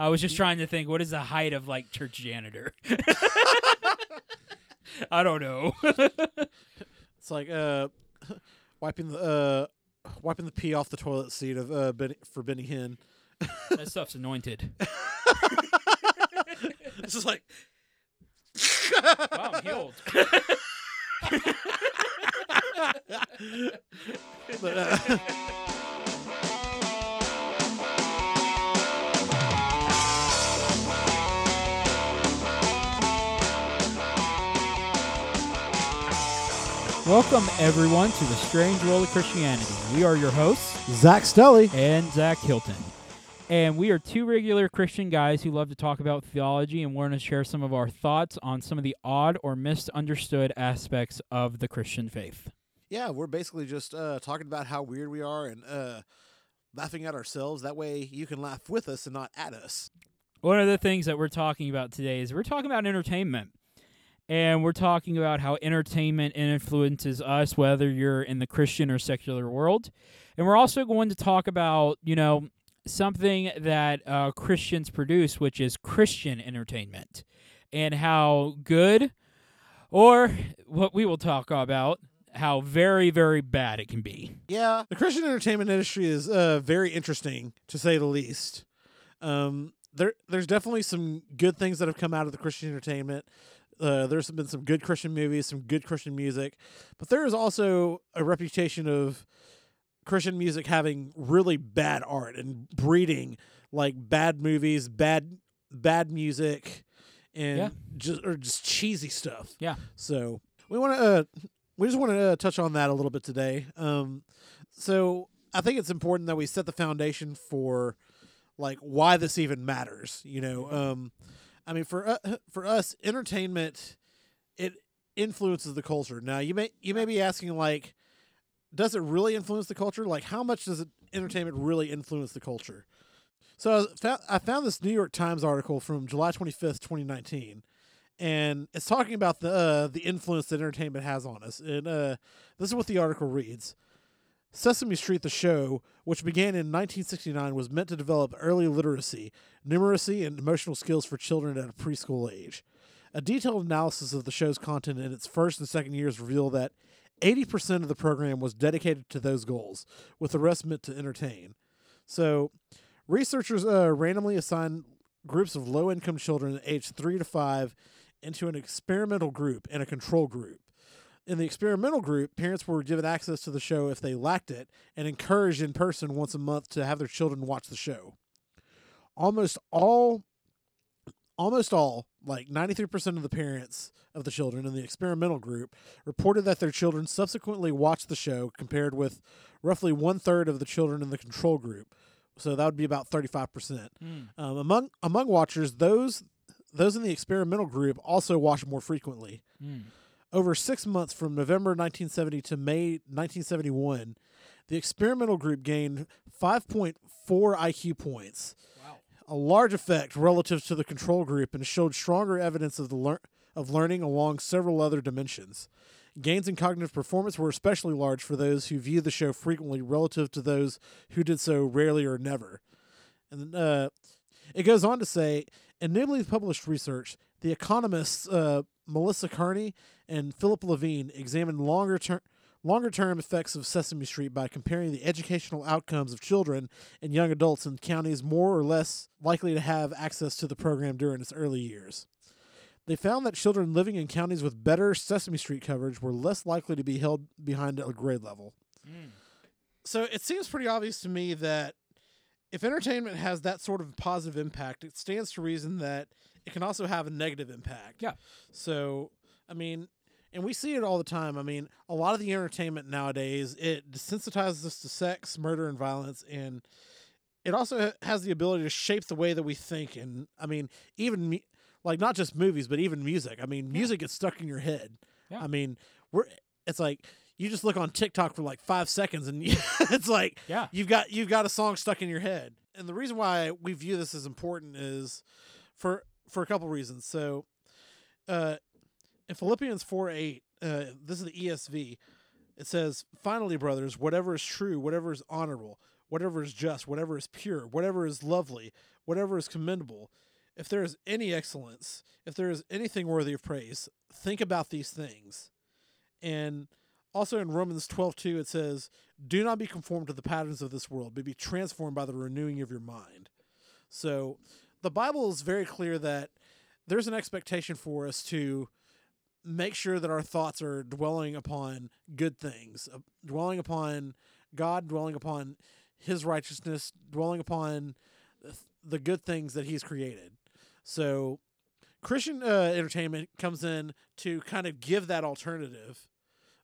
I was just trying to think what is the height of like church janitor? I don't know. It's like uh, wiping the uh, wiping the pee off the toilet seat of uh, Benny, for Benny Hinn. that stuff's anointed. It's just like Wow, I'm healed. but, uh, Welcome everyone to the Strange World of Christianity. We are your hosts Zach Stelly. and Zach Hilton. And we are two regular Christian guys who love to talk about theology and want to share some of our thoughts on some of the odd or misunderstood aspects of the Christian faith. Yeah, we're basically just uh, talking about how weird we are and uh, laughing at ourselves. That way, you can laugh with us and not at us. One of the things that we're talking about today is we're talking about entertainment. And we're talking about how entertainment influences us, whether you're in the Christian or secular world. And we're also going to talk about, you know, something that uh, Christians produce, which is Christian entertainment, and how good, or what we will talk about, how very, very bad it can be. Yeah, the Christian entertainment industry is uh, very interesting to say the least. Um, there, there's definitely some good things that have come out of the Christian entertainment. Uh, there's been some good Christian movies, some good Christian music, but there is also a reputation of Christian music having really bad art and breeding like bad movies, bad bad music, and Yeah. just or just cheesy stuff. Yeah. So we want to uh, we just want to uh, touch on that a little bit today. Um, so I think it's important that we set the foundation for like why this even matters. You know, um, I mean for uh, for us, entertainment it influences the culture. Now you may you may be asking like, does it really influence the culture? Like how much does it, entertainment really influence the culture? So I found, I found this New York Times article from July twenty fifth, twenty nineteen and it's talking about the uh, the influence that entertainment has on us. And uh, this is what the article reads: Sesame Street, the show, which began in 1969, was meant to develop early literacy, numeracy, and emotional skills for children at a preschool age. A detailed analysis of the show's content in its first and second years revealed that 80% of the program was dedicated to those goals, with the rest meant to entertain. So, researchers uh, randomly assigned groups of low income children aged 3 to 5 into an experimental group and a control group. In the experimental group, parents were given access to the show if they lacked it and encouraged in person once a month to have their children watch the show. Almost all almost all, like 93% of the parents of the children in the experimental group reported that their children subsequently watched the show compared with roughly one third of the children in the control group. So that would be about 35%. Um, among among watchers, those those in the experimental group also watch more frequently. Mm. Over six months from November 1970 to May 1971, the experimental group gained 5.4 IQ points, Wow. a large effect relative to the control group, and showed stronger evidence of the lear- of learning along several other dimensions. Gains in cognitive performance were especially large for those who viewed the show frequently relative to those who did so rarely or never. And uh, it goes on to say, in newly published research, the economists uh, Melissa Kearney and Philip Levine examined longer term longer term effects of Sesame Street by comparing the educational outcomes of children and young adults in counties more or less likely to have access to the program during its early years. They found that children living in counties with better Sesame Street coverage were less likely to be held behind a grade level. So it seems pretty obvious to me that if entertainment has that sort of positive impact, it stands to reason that it can also have a negative impact. Yeah. So, I mean, and we see it all the time. I mean, a lot of the entertainment nowadays it desensitizes us to sex, murder, and violence, and it also has the ability to shape the way that we think. And I mean, even like not just movies, but even music. I mean, music gets stuck in your head. Yeah. I mean, we're it's like you just look on TikTok for like five seconds, and it's like Yeah. you've got you've got a song stuck in your head. And the reason why we view this as important is for for a couple reasons. So, uh, in Philippians four eight, uh, this is the ESV. It says, "Finally, brothers, whatever is true, whatever is honorable, whatever is just, whatever is pure, whatever is lovely, whatever is commendable, if there is any excellence, if there is anything worthy of praise, think about these things. And also in Romans 12 2, it says, Do not be conformed to the patterns of this world, but be transformed by the renewing of your mind. So the Bible is very clear that there's an expectation for us to make sure that our thoughts are dwelling upon good things, uh, dwelling upon God, dwelling upon His righteousness, dwelling upon the good things that He's created. So, Christian uh, entertainment comes in to kind of give that alternative.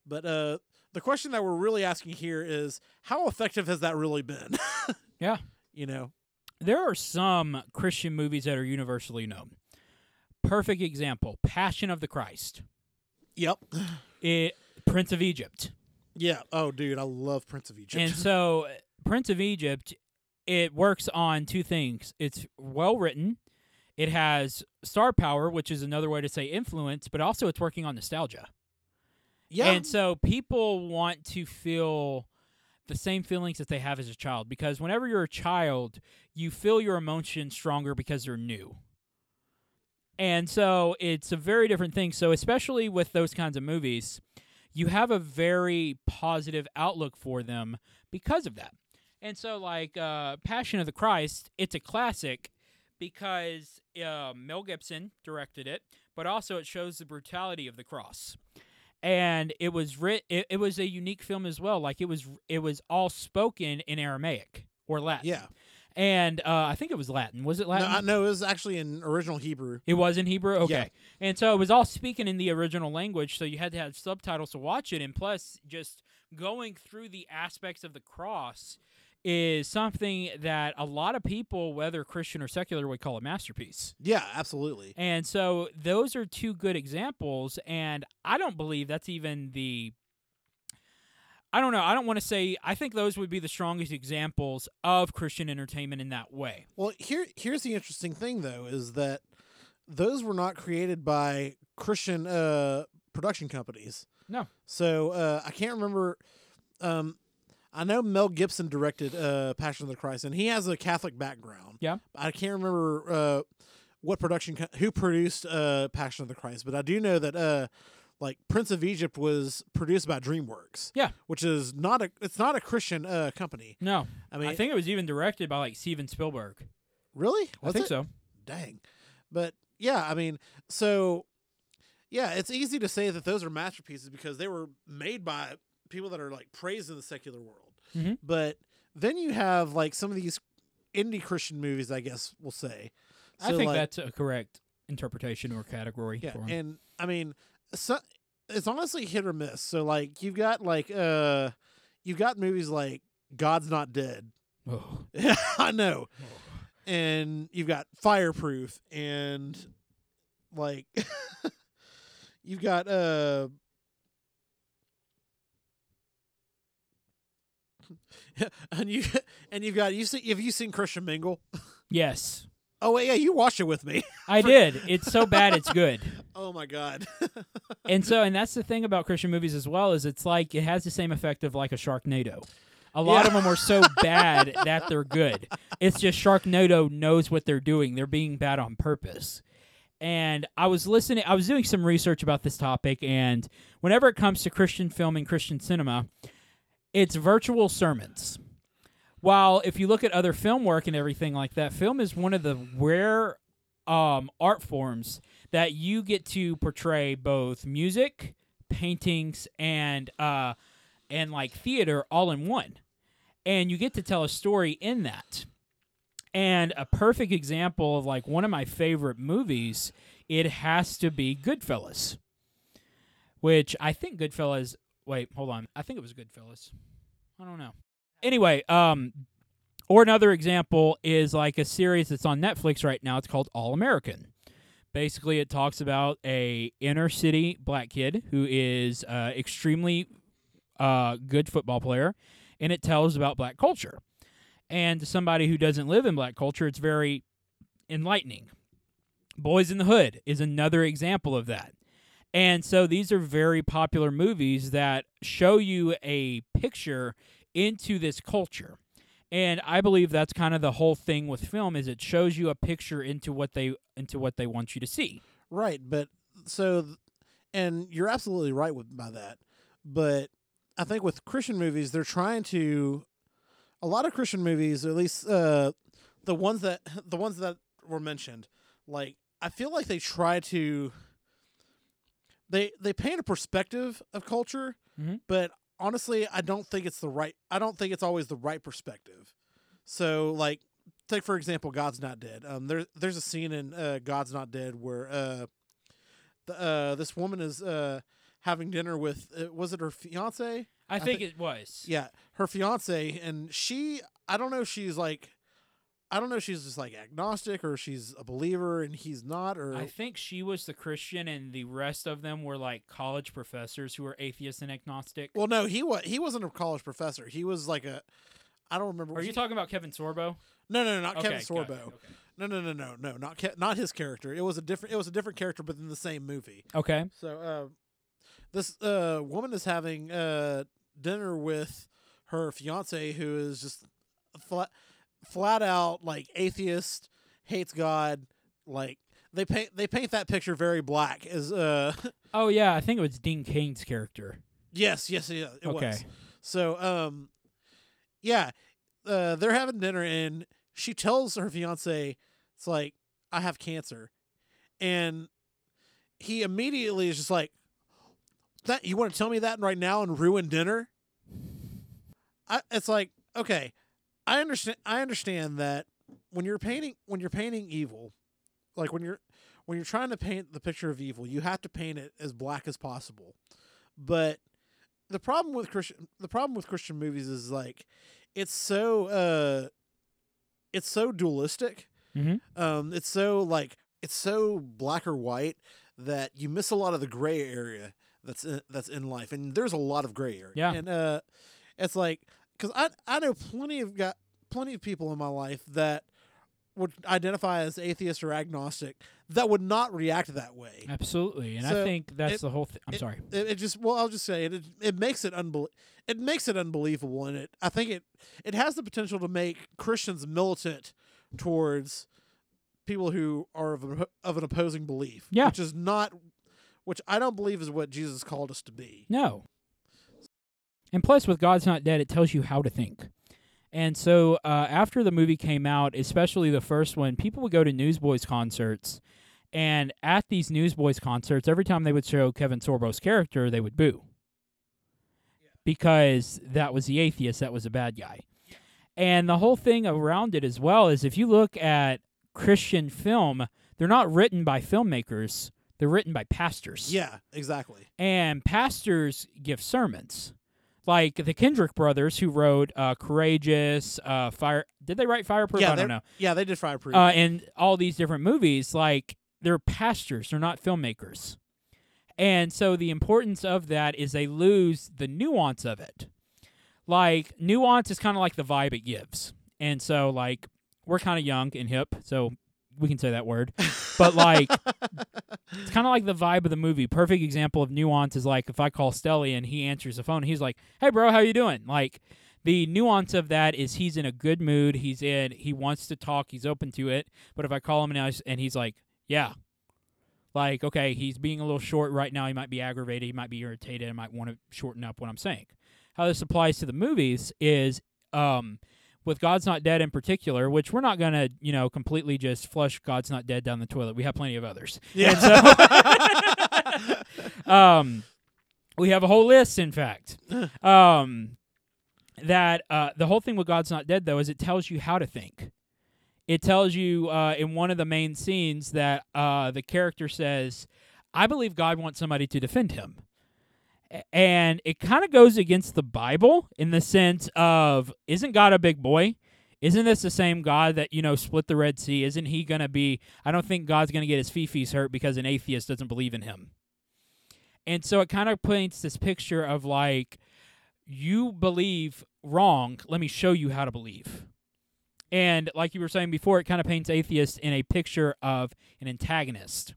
But uh, the question that we're really asking here is how effective has that really been? Yeah. You know? There are some Christian movies that are universally known. Perfect example Passion of the Christ, Yep. it, Prince of Egypt. Yeah. Oh, dude, I love Prince of Egypt. And so, Prince of Egypt, it works on two things. It's well written, it has star power, which is another way to say influence, but also it's working on nostalgia. Yeah. And so, people want to feel the same feelings that they have as a child because whenever you're a child, you feel your emotions stronger because they're new. And so, it's a very different thing. So, especially with those kinds of movies, you have a very positive outlook for them because of that. And so, like uh, Passion of the Christ, it's a classic because uh, Mel Gibson directed it, but also it shows the brutality of the cross. And it was writ- it, it was a unique film as well. Like it was it was all spoken in Aramaic or Latin. yeah. And uh, I think it was Latin. Was it No, Latin? I, no, it was actually in original Hebrew. It was in Hebrew? Okay. Yeah. And so it was all speaking in the original language, so you had to have subtitles to watch it. And plus, just going through the aspects of the cross is something that a lot of people, whether Christian or secular, would call a masterpiece. Yeah, absolutely. And so those are two good examples. And I don't believe that's even the. I don't know. I don't want to say. I think those would be the strongest examples of Christian entertainment in that way. Well, here here's the interesting thing though is that those were not created by Christian uh, production companies. No. So uh, I can't remember. Um, I know Mel Gibson directed uh, Passion of the Christ, and he has a Catholic background. Yeah. I can't remember uh, what production who produced uh, Passion of the Christ, but I do know that uh, like Prince of Egypt was produced by DreamWorks. Yeah. which is not a it's not a Christian uh, company. No. I mean, I think it was even directed by like Steven Spielberg. really, I think it? so. dang but yeah i mean so yeah it's easy to say that those are masterpieces because they were made by people that are like praised in the secular world. Mhm. but then you have like some of these indie christian movies i guess we'll say. I think like- that's a correct interpretation or category yeah and i mean so, it's honestly hit or miss. So like you've got like uh you've got movies like god's not dead. Oh. i know. And you've got fireproof and like you've got uh and you and you've got you see have you seen Christian Mingle? Yes, Oh wait, yeah, you watched it with me. I did. It's so bad it's good. oh my god. And so, and that's the thing about Christian movies as well is it's like it has the same effect of like a Sharknado. A lot Yeah. of them are so bad that they're good. It's just Sharknado knows what they're doing. They're being bad on purpose. And I was listening, I was doing some research about this topic, and whenever it comes to Christian film and Christian cinema, it's virtual sermons. While if you look at other film work and everything like that, film is one of the rare um, art forms that you get to portray both music, paintings, and uh, and like theater all in one, and you get to tell a story in that. And a perfect example of like one of my favorite movies, it has to be Goodfellas, which I think Goodfellas. Wait, hold on. I think it was Goodfellas. I don't know. Anyway, um, or another example is like a series that's on Netflix right now. It's called All American. Basically, it talks about a inner city black kid who is uh, extremely uh, good football player, and it tells about black culture. And to somebody who doesn't live in black culture, it's very enlightening. Boys in the Hood is another example of that. And so these are very popular movies that show you a picture into this culture. And I believe that's kind of the whole thing with film is it shows you a picture into what they into what they want you to see. Right, but so, and you're absolutely right with by that. But I think with Christian movies, they're trying to. A lot of Christian movies, at least uh, the ones that the ones that were mentioned, like I feel like they try to. They they paint a perspective of culture, Mhm. but honestly, I don't think it's the right. I don't think it's always the right perspective. So, like, take for example, God's Not Dead. Um, there there's a scene in uh, God's Not Dead where uh, the, uh, this woman is uh having dinner with uh, was it her fiance? I, think, it was. Yeah, her fiance, and she. I don't know. if She's like, I don't know. if She's just like agnostic, or she's a believer, and he's not, or I think she was the Christian, and the rest of them were like college professors who were atheist and agnostic. well, no, he was he wasn't a college professor. He was like a. I don't remember. Are you he- talking about Kevin Sorbo? No, no, no, not Kevin Sorbo. Okay. No, no, no, no, no, not Ke- not his character. It was a different. It was a different character, but in the same movie. Okay. So, uh, this uh, woman is having uh, dinner with her fiance, who is just flat, flat out like atheist, hates God. Like they paint they paint that picture very black. As uh, Oh yeah, I think it was Dean Cain's character. yes, yes, yeah, it okay. was. So, um, yeah, uh, they're having dinner, and she tells her fiance, "It's like I have cancer," and he immediately is just like, "That you want to tell me that right now and ruin dinner?" I, it's like, okay, I understand. I understand that when you're painting when you're painting evil, like when you're when you're trying to paint the picture of evil, you have to paint it as black as possible. But the problem with Christian the problem with Christian movies is like it's so uh it's so dualistic. Mhm. Um it's so like it's so black or white that you miss a lot of the gray area that's in, that's in life and there's a lot of gray area. Yeah. And uh it's like cuz I I know plenty of got plenty of people in my life that would identify as atheist or agnostic that would not react that way. Absolutely, and I think that's it- the whole. thing. I'm it- sorry. It, it just well, I'll just say it. It, it makes it unbel- It makes it unbelievable, and it. I think it. It has the potential to make Christians militant towards people who are of an, of an opposing belief. Yeah. which is not. Which I don't believe is what Jesus called us to be. No. And plus, with God's Not Dead, it tells you how to think. And so, uh, after the movie came out, especially the first one, people would go to Newsboys concerts. And at these Newsboys concerts, every time they would show Kevin Sorbo's character, they would boo. Because that was the atheist, that was a bad guy. And the whole thing around it as well is if you look at Christian film, they're not written by filmmakers, they're written by pastors Yeah, exactly. and pastors give sermons like the kendrick brothers who wrote uh, courageous uh, fire did they write fireproof? Yeah, i don't know. Yeah, they did fireproof. uh, and all these different movies like they're pastors they're not filmmakers. And so the importance of that is they lose the nuance of it. Like nuance is kind of like the vibe it gives. And so like we're kind of young and hip so we can say that word but like it's kind of like the vibe of the movie. Perfect example of nuance is like if I call Stelly and he answers the phone, he's like, "Hey, bro, how you doing?" Like the nuance of that is he's in a good mood. He's in. He wants to talk. He's open to it. But if I call him s- and he's like, "Yeah," like okay, he's being a little short right now. He might be aggravated. He might be irritated. I might want to shorten up what I'm saying. How this applies to the movies is. um with God's Not Dead in particular, which we're not gonna, you know, completely just flush God's Not Dead down the toilet. We have plenty of others. yeah. So, um, we have a whole list, in fact. Um, that uh, the whole thing with God's Not Dead, though, is it tells you how to think. It tells you uh, in one of the main scenes that uh, the character says, I believe God wants somebody to defend him. And it kind of goes against the Bible in the sense of, isn't God a big boy? Isn't this the same God that, you know, split the Red Sea? Isn't he going to be, I don't think God's going to get his fifis hurt because an atheist doesn't believe in him. And so it kind of paints this picture of like, you believe wrong. Let me show you how to believe. And like you were saying before, it kind of paints atheists in a picture of an antagonist.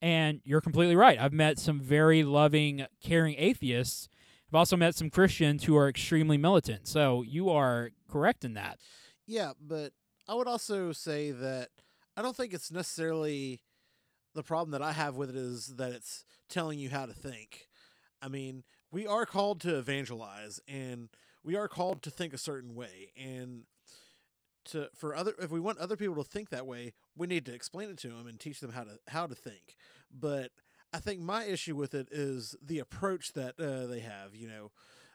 And you're completely right. I've met some very loving, caring atheists. I've also met some Christians who are extremely militant. So you are correct in that. Yeah, but I would also say that I don't think it's necessarily the problem that I have with it is that it's telling you how to think. I mean, we are called to evangelize and we are called to think a certain way and to for other if we want other people to think that way, we need to explain it to them and teach them how to how to think. But I think my issue with it is the approach that uh, they have, you know.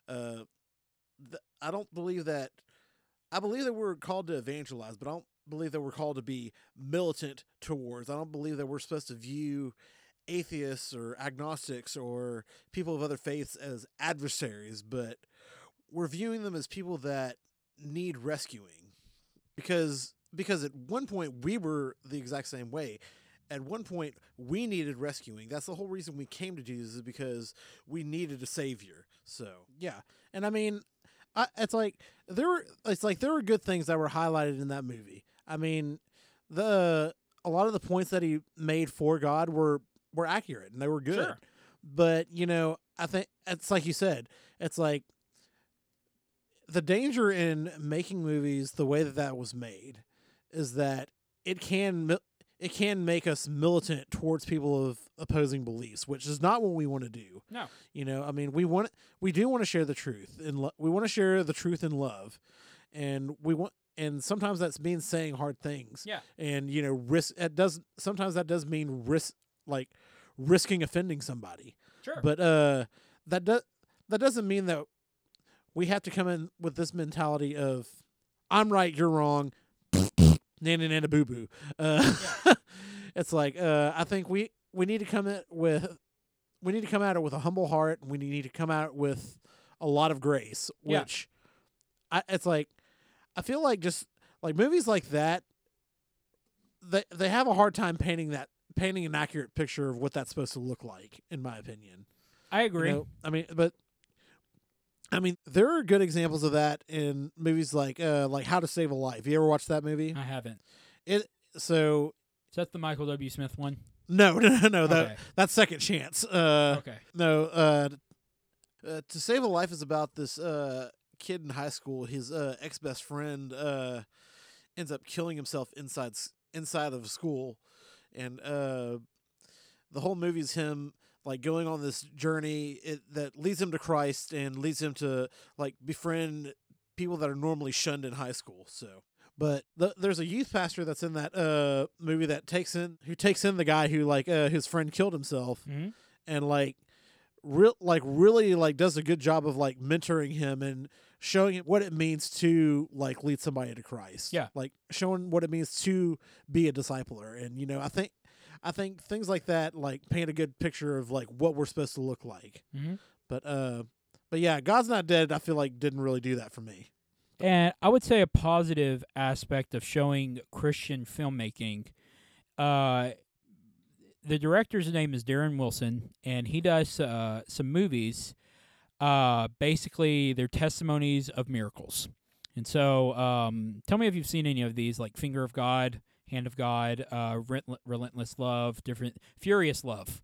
Uh, I don't believe that I believe that we're called to evangelize, but I don't believe that we're called to be militant towards. I don't believe that we're supposed to view atheists or agnostics or people of other faiths as adversaries, but we're viewing them as people that need rescuing. Because because at one point we were the exact same way. At one point we needed rescuing. That's the whole reason we came to Jesus is because we needed a savior. So, yeah. And I mean, I, it's like there were it's like there were good things that were highlighted in that movie. I mean, the a lot of the points that he made for God were were accurate and they were good. Sure. But you know, I think it's like you said. It's like the danger in making movies the way that that was made is that it can it can make us militant towards people of opposing beliefs, which is not what we want to do. No. You know, I mean, we want we do want to share the truth and lo- we want to share the truth in love, and we want and sometimes that's means saying hard things. Yeah. And you know, risk it does sometimes that does mean risk like risking offending somebody. Sure. But uh, that does that doesn't mean that we have to come in with this mentality of I'm right, you're wrong, nana nana boo boo. Uh, it's like uh, I think we we need to come in with we need to come at it with a humble heart. and We need to come at it with a lot of grace, Yeah. which I it's like I feel like just like movies like that they they have a hard time painting that painting an accurate picture of what that's supposed to look like in my opinion. I You agree. know, I mean, but I mean, there are good examples of that in movies like uh like How to Save a Life. You ever watch that movie? I haven't. It so Is that the Michael W. Smith one? no no no no that okay. that's Second Chance. Uh okay. no uh, uh To Save a Life is about this uh kid in high school. His uh ex best friend uh ends up killing himself inside inside of school, and uh the whole movie is him like going on this journey it, that leads him to Christ and leads him to like befriend people that are normally shunned in high school. So, but the, there's a youth pastor that's in that uh movie that takes in who takes in the guy who like uh, his friend killed himself hmm and like real like really like does a good job of like mentoring him and showing him what it means to like lead somebody to Christ. Yeah. Like showing what it means to be a discipler. And you know, I think I think things like that like paint a good picture of like what we're supposed to look like. hmm But uh but yeah, God's not dead I feel like didn't really do that for me. And I would say a positive aspect of showing Christian filmmaking. Uh, the director's name is Darren Wilson, and he does uh, some movies. Uh, basically, they're testimonies of miracles. And so, um, tell me if you've seen any of these, like Finger of God, Hand of God, uh, Relent- Relentless Love, different Furious Love.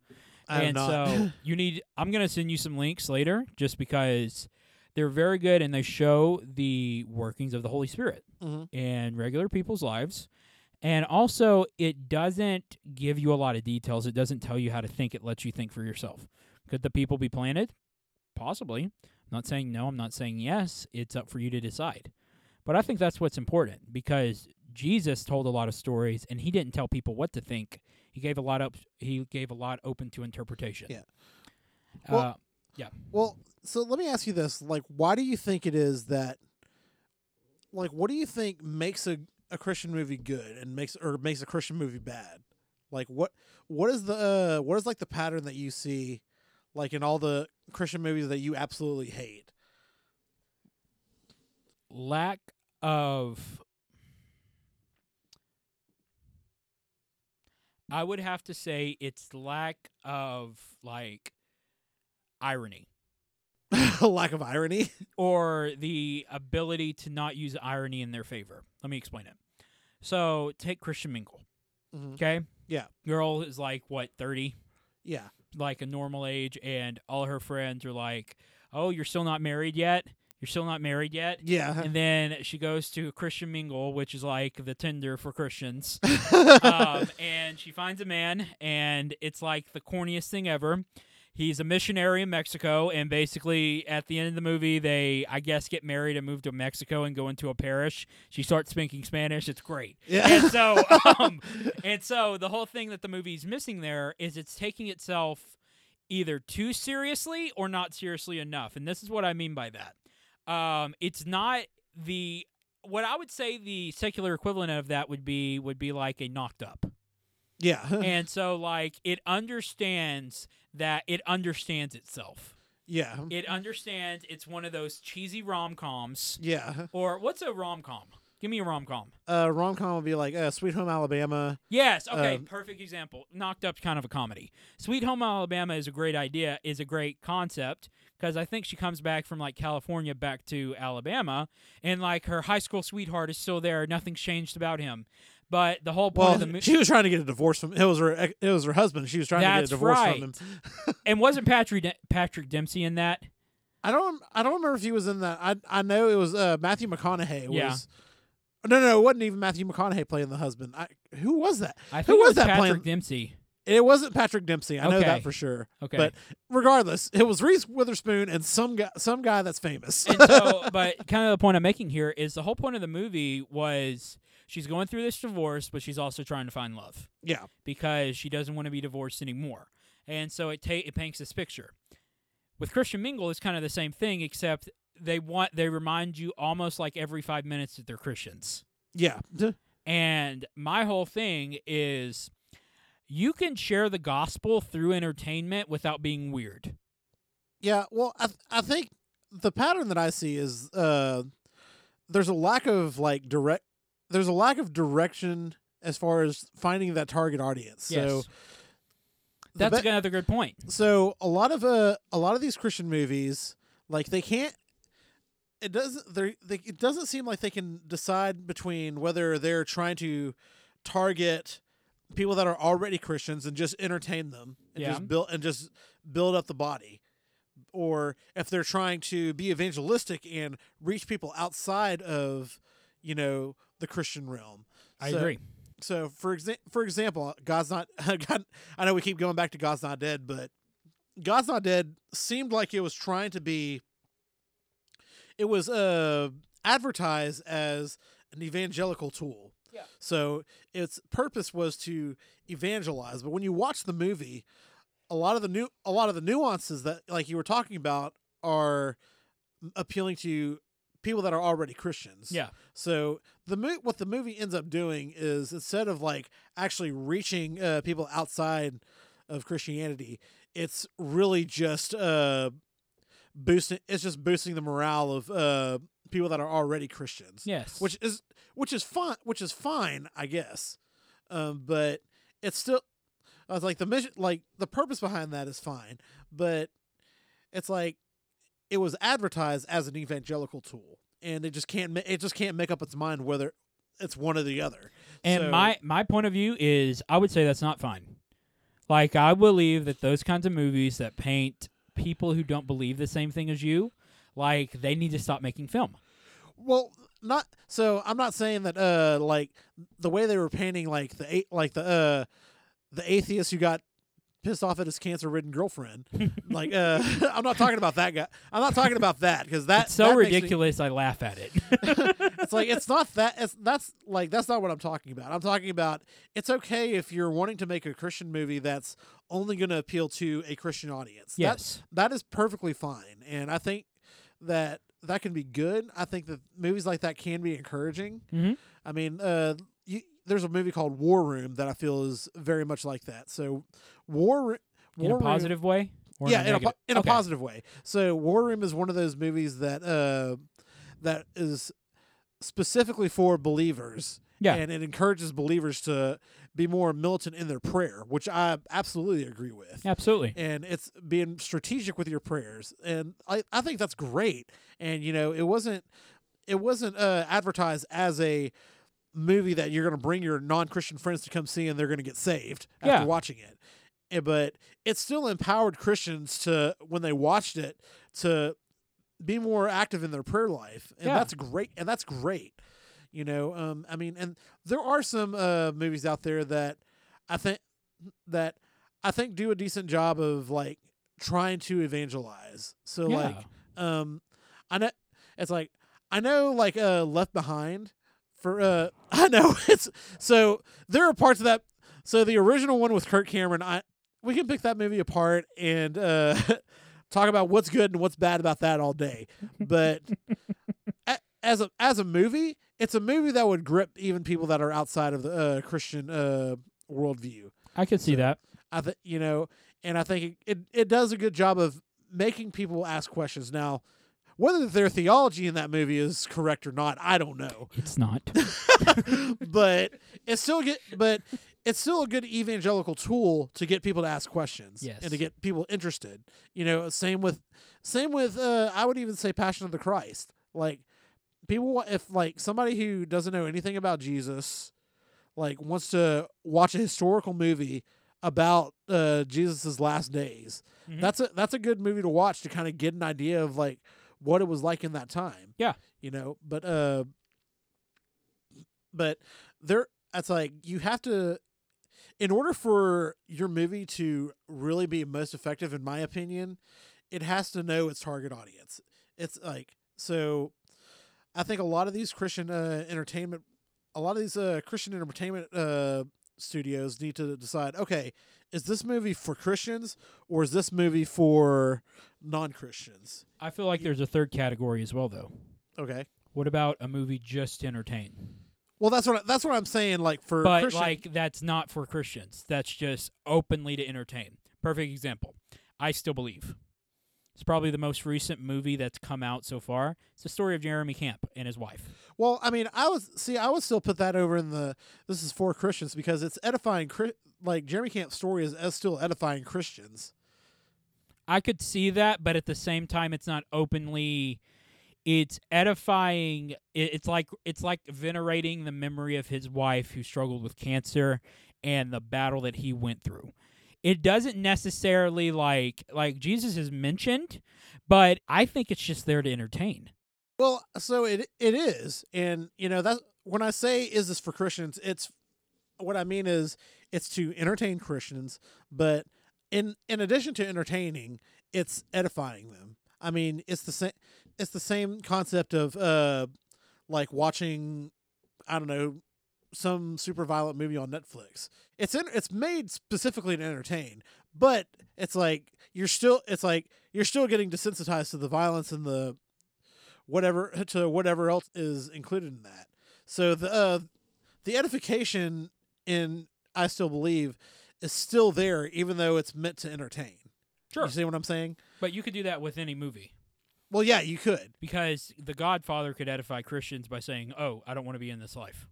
I and so you need i'm going to send you some links later just because they're very good and they show the workings of the holy spirit Mhm. in regular people's lives. And also it doesn't give you a lot of details. It doesn't tell you how to think. It lets you think for yourself. Could the people be planted? Possibly. I'm not saying no. I'm not saying yes. It's up for you to decide. But i think that's what's important because jesus told a lot of stories and he didn't tell people what to think he gave a lot up he gave a lot open to interpretation Yeah. uh, Well- Well, so let me ask you this: like, why do you think it is that, like, what do you think makes a, a Christian movie good and makes or makes a Christian movie bad? Like, what what is the uh, what is like the pattern that you see, like in all the Christian movies that you absolutely hate? lack of I would have to say it's lack of like irony Lack of irony. or the ability to not use irony in their favor. Let me explain it. So, take Christian Mingle, Mhm. okay? Yeah. Girl is like what, 30? Yeah, like a normal age and all her friends are like, "Oh, you're still not married yet? You're still not married yet. Yeah. And then she goes to Christian Mingle, which is like the Tinder for Christians. um, and she finds a man, and it's like the corniest thing ever. He's a missionary in Mexico, and basically at the end of the movie, they, I guess, get married and move to Mexico and go into a parish. She starts speaking Spanish. It's great. yeah. And so, um, and so the whole thing that the movie's missing there is it's taking itself either too seriously or not seriously enough. And this is what I mean by that. Um, it's not the what I would say the secular equivalent of that would be would be like a knocked up. yeah. and so like it understands that it understands itself. yeah. It understands it's one of those cheesy rom coms. Yeah. Or what's a rom com? Give me a rom com. Uh, rom com would be like uh, Sweet Home Alabama. Yes. Okay. Um, perfect example. Knocked Up's kind of a comedy. Sweet Home Alabama is a great idea. Is a great concept because I think she comes back from like California back to Alabama, and like her high school sweetheart is still there. Nothing's changed about him. But the whole point Well, of the movie, she was trying to get a divorce from it was her it was her husband. She was trying to get a divorce right. from him. and wasn't Patrick De- Patrick Dempsey in that? I don't I don't remember if he was in that. I I know it was uh, Matthew McConaughey was. Yeah. No, no, it wasn't even Matthew McConaughey playing the husband. I, who was that? I Who think it was was that Patrick playing- Dempsey. It wasn't Patrick Dempsey. I know that for sure. Okay. But regardless, it was Reese Witherspoon and some guy, some guy that's famous. and so, but kind of the point I'm making here is the whole point of the movie was she's going through this divorce, but she's also trying to find love. yeah, because she doesn't want to be divorced anymore. And so it ta- it paints this picture. With Christian Mingle, it's kind of the same thing, except they want they remind you almost like every five minutes that they're Christians. yeah, And my whole thing is, you can share the gospel through entertainment without being weird. yeah. Well, I th- I think the pattern that I see is uh, there's a lack of like direct. There's a lack of direction as far as finding that target audience. So Yes. the That's be- another good point. so a lot of uh a lot of these Christian movies like they can't it doesn't they it doesn't seem like they can decide between whether they're trying to target people that are already Christians and just entertain them and Yeah. just build and just build up the body or if they're trying to be evangelistic and reach people outside of you know the Christian realm I So- agree. so for exa- for example, God's not God. I know we keep going back to God's not dead, but God's not dead seemed like it was trying to be. It was uh advertised as an evangelical tool. Yeah. So its purpose was to evangelize, but when you watch the movie, a lot of the new a lot of the nuances that like you were talking about are appealing to people that are already Christians. Yeah. So the mo- what the movie ends up doing is instead of like actually reaching uh, people outside of Christianity, it's really just uh, boosting. It's just boosting the morale of uh, people that are already Christians, Yes. which is which is fine. Which is fine, I guess. Um, but it's still. I was like the mission, like the purpose behind that is fine, but it's like it was advertised as an evangelical tool, and it just can't it just can't make up its mind whether it's one or the other. And So- my my point of view is, I would say that's not fine. Like I believe that those kinds of movies that paint people who don't believe the same thing as you, like they need to stop making film. Well, not so. I'm not saying that. Uh, like the way they were painting, like the a- like the uh, the atheist who got pissed off at his cancer-ridden girlfriend. like, uh, I'm not talking about that guy. I'm not talking about that because that It's so that makes me- ridiculous. I laugh at it. it's like it's not that. It's that's like that's not what I'm talking about. I'm talking about it's okay if you're wanting to make a Christian movie that's only going to appeal to a Christian audience. That- yes. that is perfectly fine, and I think that that can be good. I think that movies like that can be encouraging. Mhm. I mean, uh, there's a movie called War Room that I feel is very much like that. So, War, Ro- In War a Room- positive way. Or yeah, in in a, a, po- negative? in a positive way. So, War Room is one of those movies that uh, that is specifically for believers. Yeah. and it encourages believers to be more militant in their prayer, which I absolutely agree with Absolutely. and it's being strategic with your prayers and I, I think that's great and you know it wasn't it wasn't uh, advertised as a movie that you're going to bring your non-christian friends to come see and they're going to get saved after Yeah. watching it Eh, but it still empowered christians to when they watched it to be more active in their prayer life, and Yeah. that's great. And that's great. You know, um, I mean, and there are some uh, movies out there that I think that I think do a decent job of like trying to evangelize. So yeah. like, um, I know it's like I know like uh Left Behind for uh I know it's so there are parts of that. So the original one with Kirk Cameron, I we can pick that movie apart and uh talk about what's good and what's bad about that all day. But a, as a as a movie, it's a movie that would grip even people that are outside of the uh, Christian uh worldview. I could see so- that. I think you know, and I think it, it it does a good job of making people ask questions. Now, whether their theology in that movie is correct or not, I don't know. It's not. but it's still get but it's still a good evangelical tool to get people to ask questions Yes. and to get people interested. You know, same with same with uh I would even say Passion of the Christ. Like people if like somebody who doesn't know anything about Jesus like wants to watch a historical movie about uh Jesus's last days. Mhm. That's a that's a good movie to watch to kind of get an idea of like what it was like in that time. Yeah. You know, but uh but there it's like you have to in order for your movie to really be most effective in my opinion it has to know its target audience it's like so i think a lot of these christian uh, entertainment a lot of these uh, christian entertainment uh, studios need to decide okay is this movie for christians or is this movie for non-christians I feel like there's a third category as well, though. okay What about a movie just to entertain? well that's what I, that's what i'm saying like for but Christian, like that's not for Christians. That's just openly to entertain. Perfect example. I still believe. It's probably the most recent movie that's come out so far. It's the story of Jeremy Camp and his wife. Well, I mean, I was see, I would still put that over in the this is for Christians because it's edifying. Like Jeremy Camp's story is, still edifying Christians. I could see that, but at the same time, it's not openly. It's edifying. It's like it's like venerating the memory of his wife who struggled with cancer and the battle that he went through. It doesn't necessarily like like Jesus is mentioned, but I think it's just there to entertain. Well, so it it is, and you know that when I say is this for Christians, it's what I mean is it's to entertain Christians, but in in addition to entertaining, it's edifying them. I mean, it's the same it's the same concept of uh like watching I don't know some super violent movie on Netflix. It's in, it's made specifically to entertain, but it's like you're still it's like you're still getting desensitized to the violence and the whatever to whatever else is included in that. So the uh, the edification in I still believe is still there, even though it's meant to entertain. Sure, You see what I'm saying? but you could do that with any movie Well, yeah, you could. because The Godfather could edify Christians by saying, "Oh, I don't want to be in this life."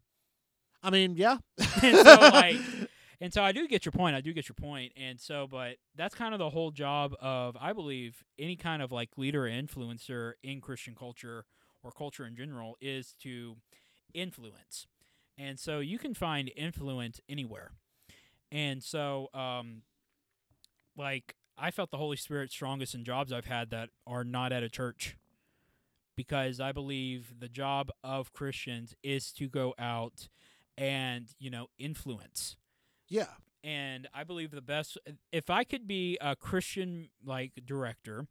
I mean, yeah. so like and so I do get your point. I do get your point. And so but that's kind of the whole job of I believe any kind of like leader or influencer in Christian culture or culture in general is to influence. And so you can find influence anywhere. And so um like I felt the Holy Spirit strongest in jobs I've had that are not at a church. Because I believe the job of Christians is to go out and you know influence yeah. and i believe the best if i could be a christian like director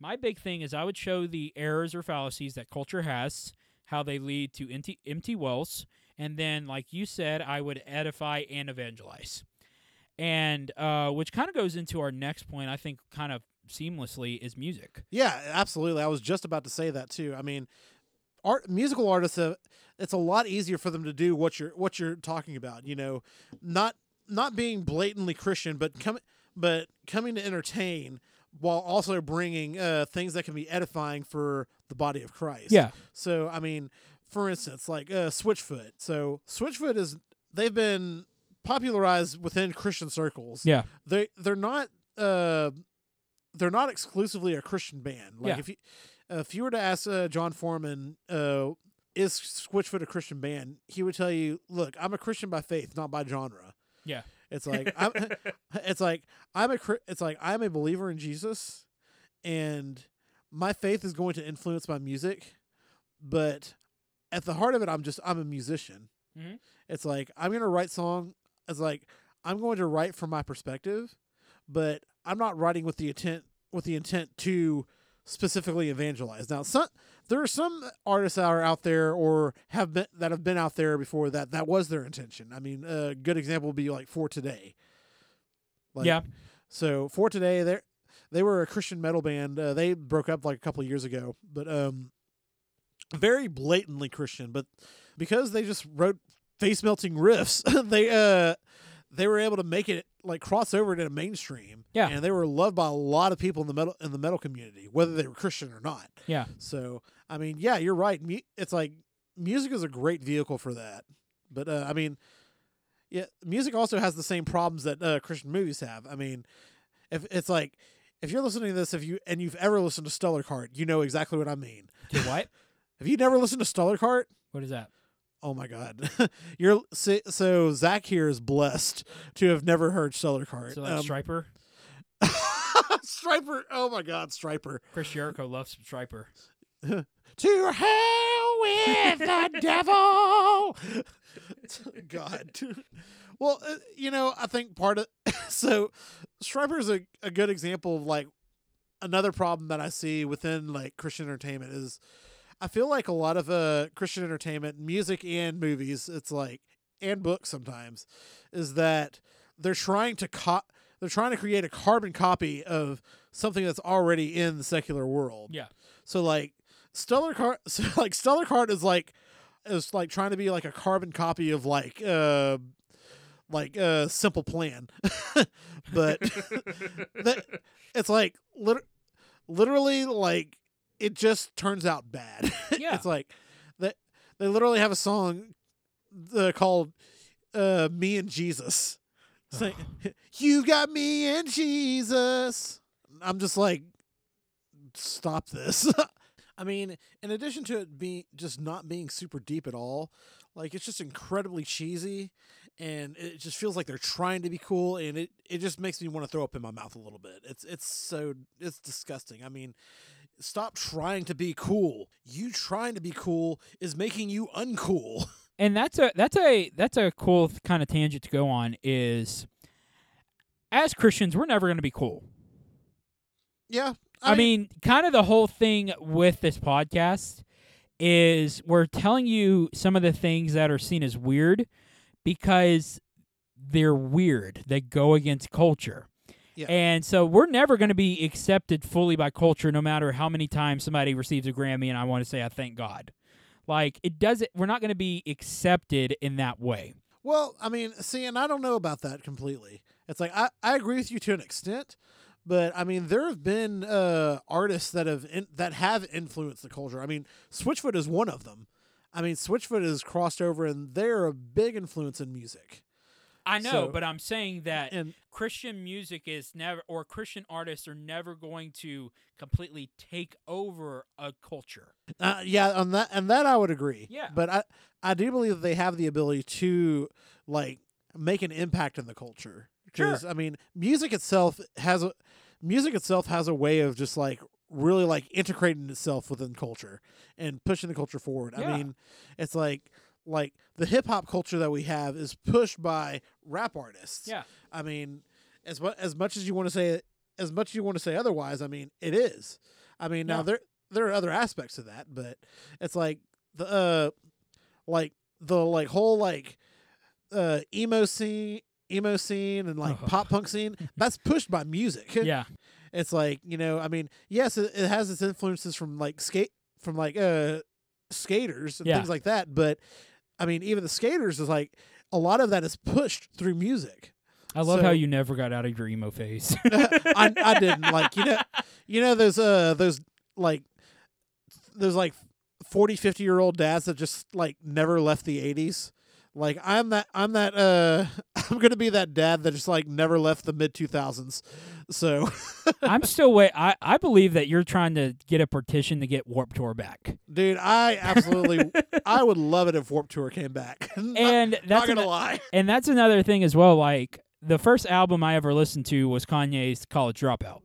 my big thing is i would show the errors or fallacies that culture has how they lead to empty, empty wells and then like you said i would edify and evangelize and uh, which kind of goes into our next point i think kind of seamlessly is music Yeah, absolutely. I was just about to say that too. I mean, art musical artists have it's a lot easier for them to do what you're what you're talking about, you know, not not being blatantly Christian, but coming but coming to entertain while also bringing uh, things that can be edifying for the body of Christ. yeah So, I mean, for instance, like uh, Switchfoot. So, Switchfoot is they've been popularized within Christian circles yeah they they're not uh they're not exclusively a Christian band. Like Yeah. if you if you were to ask uh, Jon Foreman, uh, is Switchfoot a Christian band? He would tell you, "Look, I'm a Christian by faith, not by genre." Yeah. It's like I'm. It's like I'm a. It's like I'm a believer in Jesus, and my faith is going to influence my music, but at the heart of it, I'm just I'm a musician. Mhm. It's like I'm gonna write song. It's like I'm going to write from my perspective, but I'm not writing with the intent with the intent to specifically evangelize. Now, some there are some artists that are out there or have been that have been out there before that that was their intention. I mean, a good example would be like for today. Like, yeah. so for today, they they were a Christian metal band. Uh, they broke up like a couple of years ago, but um, very blatantly Christian. But because they just wrote face melting riffs, they uh they were able to make it like cross over into mainstream. Yeah. and they were loved by a lot of people in the metal in the metal community, whether they were Christian or not. Yeah. So I mean, yeah, you're right. It's like music is a great vehicle for that. But uh, I mean, yeah, music also has the same problems that uh, Christian movies have. I mean, if it's like if you're listening to this, if you and you've ever listened to Stellar Kart, you know exactly what I mean. To what? Have you never listened to Stellar Kart? what is that? Oh my God, you're so, so Zach here is blessed to have never heard Stellar Kart. So like Um, Stryper. Stryper. Oh my God, Stryper. Chris Jericho loves Stryper. To hell with the devil. God. Well, uh, you know, I think part of so Stryper is a, a good example of like another problem that I see within like Christian entertainment is I feel like a lot of uh Christian entertainment, music and movies, it's like and books sometimes, is that they're trying to co- they're trying to create a carbon copy of something that's already in the secular world. Yeah. So like Stellar Kart, so like Stellar Kart is like is like trying to be like a carbon copy of like uh like uh Simple Plan, but that it's like lit- literally like it just turns out bad. Yeah. it's like that they literally have a song uh, called uh "Me and Jesus." It's like, you got me and Jesus. I'm just like, stop this. I mean, in addition to it being just not being super deep at all, like it's just incredibly cheesy and it just feels like they're trying to be cool and it, it just makes me want to throw up in my mouth a little bit. It's it's so it's disgusting. I mean, stop trying to be cool. You trying to be cool is making you uncool. and that's a that's a that's a cool kind of tangent to go on is as Christians we're never going to be cool. yeah. I, mean, kind of the whole thing with this podcast is we're telling you some of the things that are seen as weird because they're weird. They go against culture. Yeah. And so we're never going to be accepted fully by culture no matter how many times somebody receives a Grammy and I want to say I thank God. Like it doesn't we're not going to be accepted in that way. Well, I mean, see, and I don't know about that completely. It's like I, I agree with you to an extent, but I mean, there have been uh, artists that have in, that have influenced the culture. I mean, Switchfoot is one of them. I mean, Switchfoot has crossed over, and they're a big influence in music. I know, So- but I'm saying that And Christian music is never, or Christian artists are never going to completely take over a culture. uh, yeah, on that and that I would agree. Yeah. but I I do believe that they have the ability to like make an impact in the culture. Because I mean, music itself has a music itself has a way of just like really like integrating itself within culture and pushing the culture forward. Yeah. I mean, it's like like the hip hop culture that we have is pushed by rap artists. Yeah. I mean, as mu- as much as you want to say as much as you want to say otherwise, I mean, it is. I mean, now Yeah. there there are other aspects of that, but it's like the uh like the like whole like uh emo scene emo scene and like Oh. pop punk scene that's pushed by music Yeah. it's like you know i mean yes it, it has its influences from like skate from like uh skaters and Yeah. things like that but i mean even the skaters is like a lot of that is pushed through music I love So- how you never got out of your emo phase. I, I didn't like you know you know those uh those like those like 40 50 year old dads that just like never left the 80s like i'm that i'm that uh i'm gonna be that dad that just like never left the mid 2000s so I'm still wait. I, I believe that you're trying to get a partition to get Warped Tour back, dude i absolutely i would love it if warped tour came back not, and not that's gonna ano- lie and that's another thing as well. Like the first album I ever listened to was Kanye's College Dropout,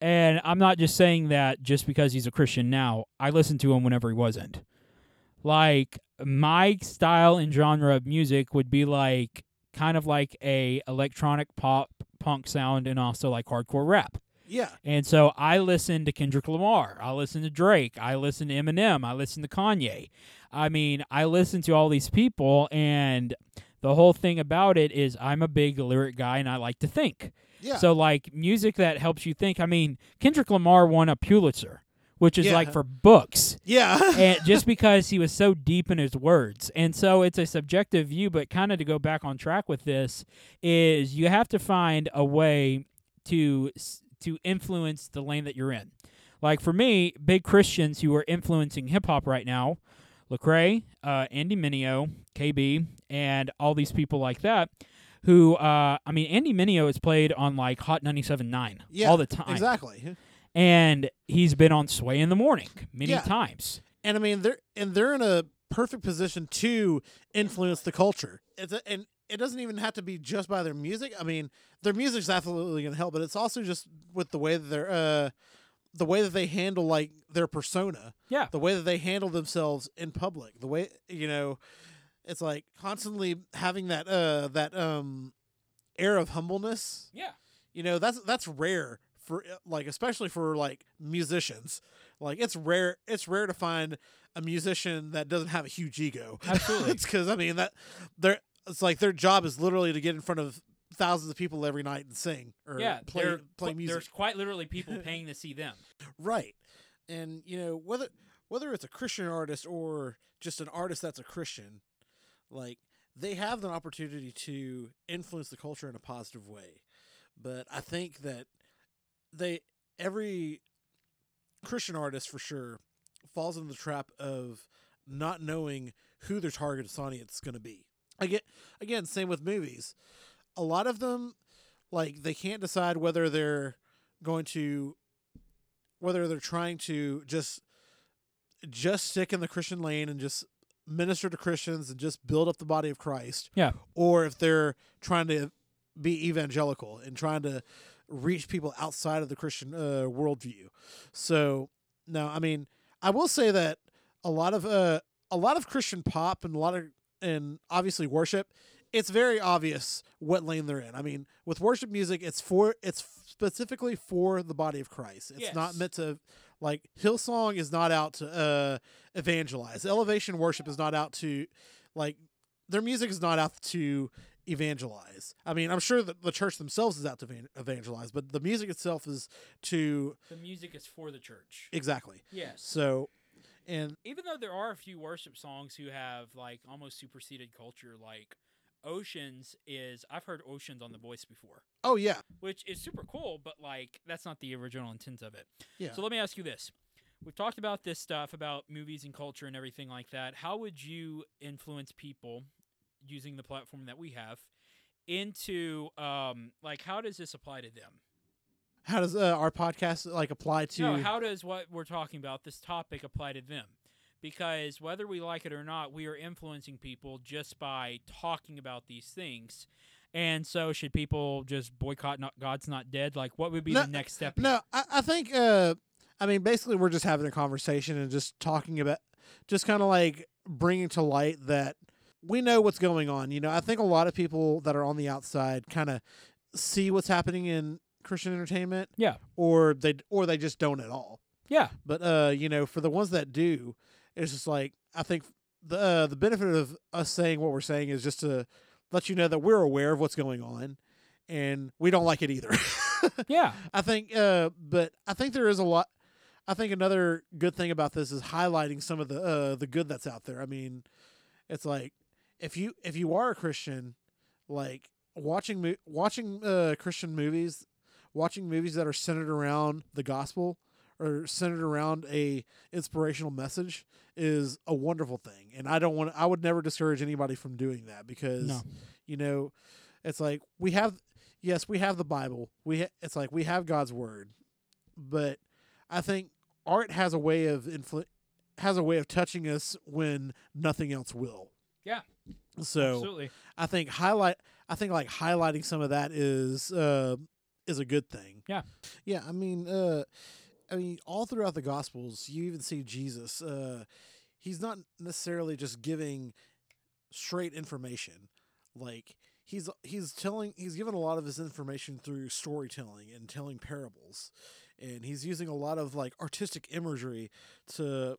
And I'm not just saying that just because he's a Christian now. I listened to him whenever he wasn't. Like my style and genre of music would be like kind of like a electronic pop punk sound and also like hardcore rap. Yeah. And so I listen to Kendrick Lamar. I listen to Drake. I listen to Eminem. I listen to Kanye. I mean, I listen to all these people, and the whole thing about it is I'm a big lyric guy and I like to think. Yeah. So, like, music that helps you think. I mean, Kendrick Lamar won a Pulitzer, which is Yeah. like for books. yeah. and just because he was so deep in his words. And so it's a subjective view, but kind of to go back on track with this is you have to find a way to to influence the lane that you're in. Like for me, big Christians who are influencing hip hop right now, Lecrae, uh, Andy Mineo, KB, and all these people like that. Who uh, I mean, Andy Mineo is played on like Hot 97.9 yeah. all the time, Exactly. And he's been on Sway in the Morning many Yeah. times. and I mean they're and they're in a perfect position to influence the culture. It's a, and it doesn't even have to be just by their music. I mean, their music's absolutely going to help, but it's also just with the way that they're uh the way that they handle like their persona, Yeah. the way that they handle themselves in public, the way you know, it's like constantly having that uh that um air of humbleness. Yeah. You know, that's that's rare for eh, like especially for like musicians. Like it's rare it's rare to find a musician that doesn't have a huge ego. Absolutely. it's cuz I mean that they're it's like their job is literally to get in front of thousands of people every night and sing or yeah, play play music. There's quite literally people paying to see them. Right. And you know, whether whether it's a Christian artist or just an artist that's a Christian, like they have an opportunity to influence the culture in a positive way. But I think that they every Christian artist for sure falls into the trap of not knowing who their target audience is going to be. Again, again, same with movies. A lot of them, like they can't decide whether they're going to whether they're trying to just just stick in the Christian lane and just minister to Christians and just build up the body of Christ. Yeah. Or if they're trying to be evangelical and trying to reach people outside of the Christian uh, worldview. So no, I mean, I will say that a lot of uh, a lot of Christian pop and a lot of and obviously worship, it's very obvious what lane they're in. I mean, with worship music, it's for it's specifically for the body of Christ. It's not meant to like Hillsong is not out to uh, evangelize. Elevation worship is not out to like their music is not out to evangelize. I mean, I'm sure that the church themselves is out to evangelize, but the music itself is to The music is for the church. exactly. Yes. So, and Even though there are a few worship songs who have like almost superseded culture, like Oceans is I've heard Oceans on The Voice before, oh yeah, which is super cool, but like that's not the original intent of it. yeah. So let me ask you this. We've talked about this stuff about movies and culture and everything like that. How would you influence people using the platform that we have into um like how does this apply to them? How does uh, our podcast like apply to? No, how does what we're talking about, this topic, apply to them? Because whether we like it or not, we are influencing people just by talking about these things. And so, should people just boycott not, God's Not Dead? Like, what would be No, the next step? No, I, I think. Uh, I mean, basically, we're just having a conversation and just talking about, just kind of like bringing to light that we know what's going on. You know, I think a lot of people that are on the outside kind of see what's happening in Christian entertainment, Yeah. or they or they just don't at all. Yeah. But uh, you know, for the ones that do, it's just like I think the uh, the benefit of us saying what we're saying is just to let you know that we're aware of what's going on, and we don't like it either. Yeah. I think, uh, but I think there is a lot. I think another good thing about this is highlighting some of the uh, the good that's out there. I mean, it's like if you if you are a Christian, like watching watching uh, Christian movies, watching movies that are centered around the gospel or centered around a inspirational message is a wonderful thing. And I don't want I would never discourage anybody from doing that because No. you know, it's like we have yes, we have the Bible. We ha- it's like we have God's word. But I think art has a way of influ- has a way of touching us when nothing else will. Yeah. So Absolutely. I think highlight I think like highlighting some of that is uh is a good thing. Yeah. Yeah, I mean uh I mean all throughout the gospels you even see Jesus uh he's not necessarily just giving straight information. Like he's he's telling he's given a lot of his information through storytelling and telling parables. And he's using a lot of like artistic imagery to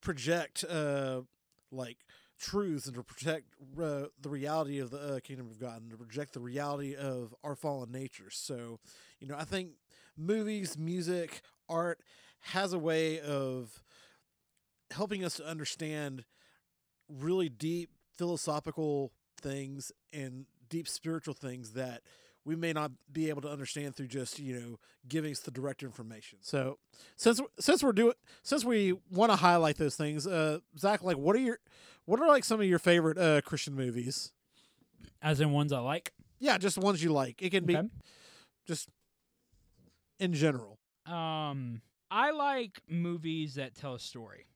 project uh like truths and to protect uh, the reality of the uh, kingdom of God and to project the reality of our fallen nature. So, you know, I think movies, music, art has a way of helping us to understand really deep philosophical things and deep spiritual things that we may not be able to understand through just you know giving us the direct information. So since since we're doing since we want to highlight those things, uh, Zach, like what are your what are like some of your favorite uh, Christian movies? As in ones I like. Yeah, just ones you like. It can be Okay. just in general. Um, I like movies that tell a story,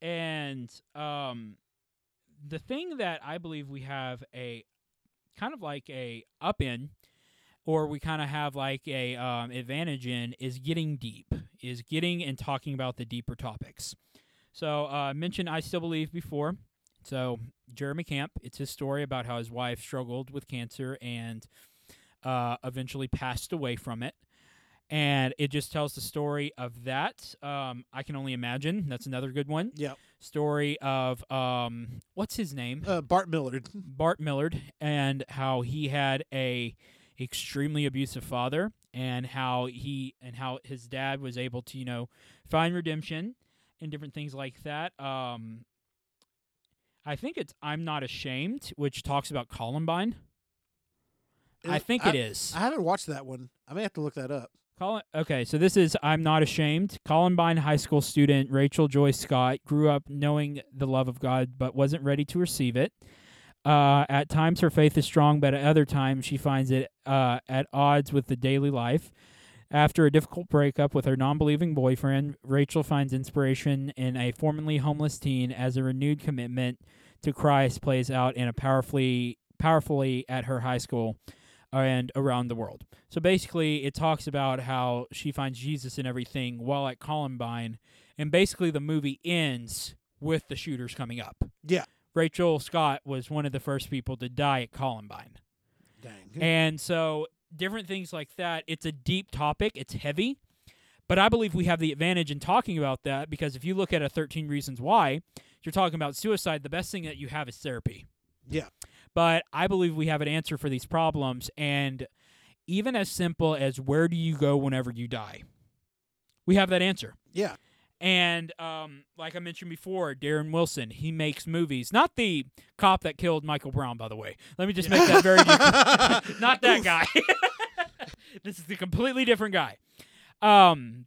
and um, the thing that I believe we have a kind of like a up in, or we kind of have like a um, advantage in, is getting deep, is getting and talking about the deeper topics. So uh, I mentioned I still believe before. So Jeremy Camp, it's his story about how his wife struggled with cancer and uh, eventually passed away from it and it just tells the story of that. Um, I can only imagine. That's another good one. Yeah. Story of um, what's his name? Uh, Bart Millard. Bart Millard, and how he had a extremely abusive father, and how he and how his dad was able to you know find redemption and different things like that. Um, I think it's I'm not ashamed, which talks about Columbine. I think it is. I haven't watched that one. I may have to look that up. Col- okay, so this is I'm Not Ashamed. Columbine High School student Rachel Joy Scott grew up knowing the love of God but wasn't ready to receive it. Uh, at times, her faith is strong, but at other times, she finds it uh, at odds with the daily life. After a difficult breakup with her non believing boyfriend, Rachel finds inspiration in a formerly homeless teen as a renewed commitment to Christ plays out in a powerfully powerfully at her high school and around the world. So basically, it talks about how she finds Jesus in everything while at Columbine, and basically the movie ends with the shooters coming up. Yeah. Rachel Scott was one of the first people to die at Columbine. Dang. And so different things like that. It's a deep topic. It's heavy. But I believe we have the advantage in talking about that because if you look at a 13 reasons why, you're talking about suicide, the best thing that you have is therapy. Yeah. But I believe we have an answer for these problems and even as simple as where do you go whenever you die? We have that answer. yeah. And um, like I mentioned before, Darren Wilson, he makes movies. Not the cop that killed Michael Brown, by the way. Let me just make that very not that guy. this is a completely different guy. Um,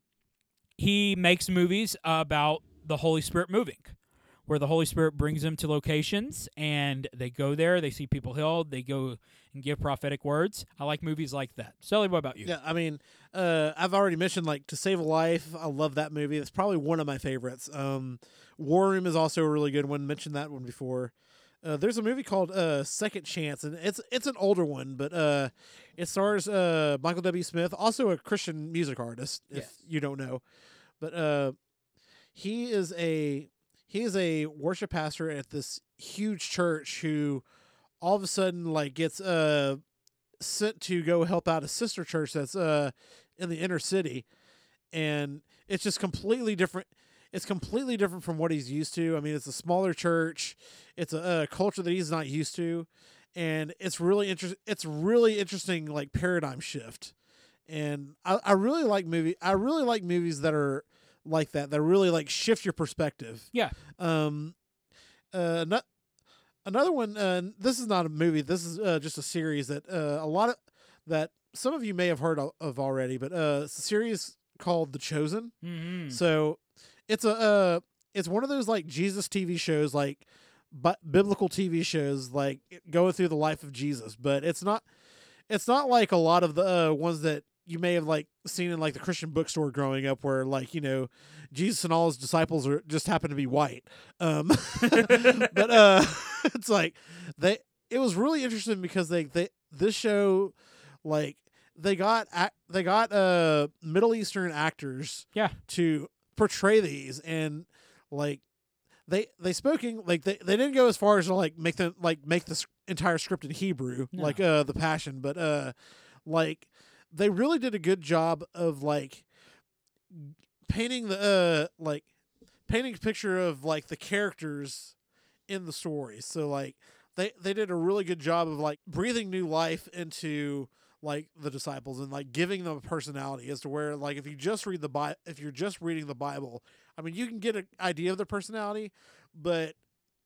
he makes movies about the Holy Spirit moving, where the Holy Spirit brings them to locations and they go there, they see people healed, they go and give prophetic words. I like movies like that. Sully, what about you? Yeah, I mean, uh, I've already mentioned like To Save a Life. I love that movie. It's probably one of my favorites. Um, War Room is also a really good one. Mentioned that one before. Uh, there's a movie called uh, Second Chance, and it's it's an older one, but uh, it stars uh, Michael W. Smith, also a Christian music artist, if Yes. you don't know. But uh, he is a he is a worship pastor at this huge church who all of a sudden like gets uh sent to go help out a sister church that's uh in the inner city. And it's just completely different it's completely different from what he's used to. I mean it's a smaller church. It's a, a culture that he's not used to. And it's really interesting it's really interesting like paradigm shift. And I, I really like movie i really like movies that are like that that really like shift your perspective Yeah. um uh no- another one uh this is not a movie this is uh, just a series that uh, a lot of that some of you may have heard of, of already but uh it's a series called the chosen Mm-hmm. so it's a uh it's one of those like jesus tv shows like but biblical tv shows like going through the life of jesus but it's not it's not like a lot of the uh, ones that you may have like seen in like the christian bookstore growing up where like you know jesus and all his disciples are just happen to be white um but uh it's like they it was really interesting because they they this show like they got they got uh Middle Eastern actors Yeah. to portray these and like they they spoken like they, they didn't go as far as to like make them like make the s- entire script in Hebrew No. like uh the Passion, but uh like they really did a good job of like painting the uh like painting a picture of like the characters in the story. So like they they did a really good job of like breathing new life into like the disciples and like giving them a personality as to where like if you just read the Bi- if you're just reading the Bible, I mean you can get an idea of their personality, but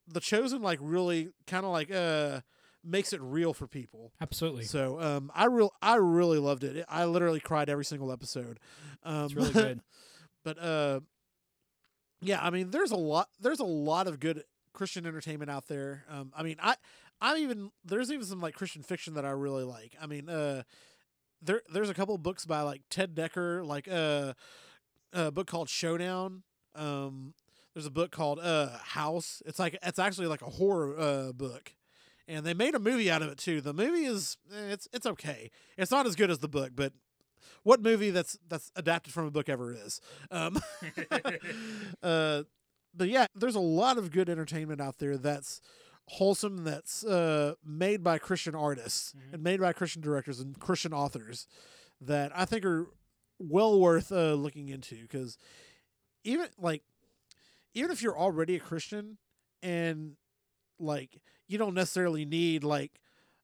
the chosen like really kind of like uh makes it real for people. Absolutely. So um I real I really loved it. I literally cried every single episode. Um It's really good. but uh yeah, I mean there's a lot there's a lot of good Christian entertainment out there. Um I mean I I'm even there's even some like Christian fiction that I really like. I mean uh there there's a couple of books by like Ted Dekker like uh a book called Showdown. Um there's a book called uh House. It's like it's actually like a horror uh book. And they made a movie out of it too. The movie is eh, it's it's okay. It's not as good as the book, but what movie that's that's adapted from a book ever is? Um, uh, but yeah, there's a lot of good entertainment out there that's wholesome, that's uh, made by Christian artists Mhm. and made by Christian directors and Christian authors that I think are well worth uh, looking into because even like even if you're already a Christian and like you don't necessarily need like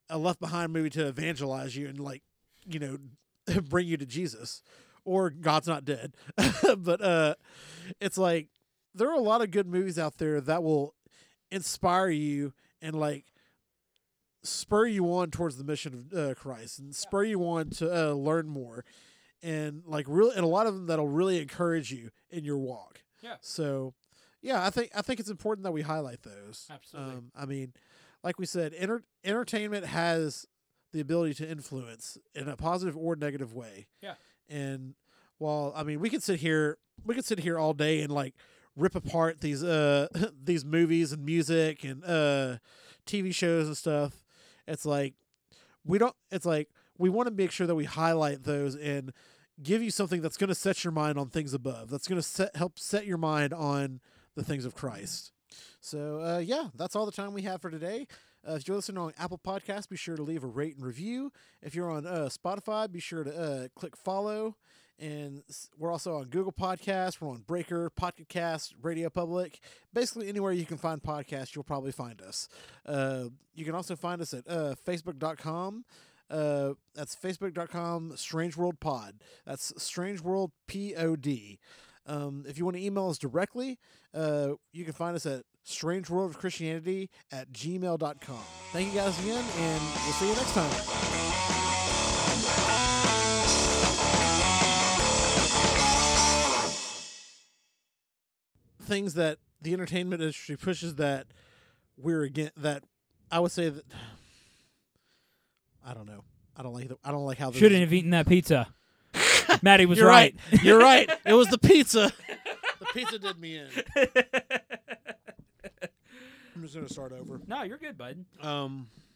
a left behind movie to evangelize you and like you know bring you to Jesus or God's not dead. but uh it's like there are a lot of good movies out there that will inspire you and like spur you on towards the mission of uh, Christ and spur you on to uh, learn more and like really and a lot of them that'll really encourage you in your walk. Yeah. So yeah, I think I think it's important that we highlight those. Absolutely. Um, I mean, like we said, enter- entertainment has the ability to influence in a positive or negative way. Yeah. And while I mean, we could sit here, we could sit here all day and like rip apart these uh these movies and music and uh TV shows and stuff. It's like we don't. It's like we want to make sure that we highlight those and give you something that's going to set your mind on things above. That's going to set help set your mind on the things of Christ. So uh, yeah, that's all the time we have for today. Uh, if you're listening on Apple Podcasts, be sure to leave a rate and review. If you're on uh, Spotify, be sure to uh, click follow. And we're also on Google Podcasts. We're on Breaker, Pocket Cast, Radio Public. Basically, anywhere you can find podcasts, you'll probably find us. Uh, you can also find us at uh, Facebook.com. That's Facebook.com Strange World Pod. That's Strange World P O D. Um, if you want to email us directly, uh, you can find us at strangeworldofchristianity at gmail.com. Thank you guys again, and we'll see you next time. Things that the entertainment industry pushes that we're again that I would say that I don't know. I don't like the, I don't like how Shouldn't have eaten that pizza. Maddie was You're right. right. You're right. It was the pizza. The pizza did me in. I'm just gonna start over. no, you're good, bud. Um,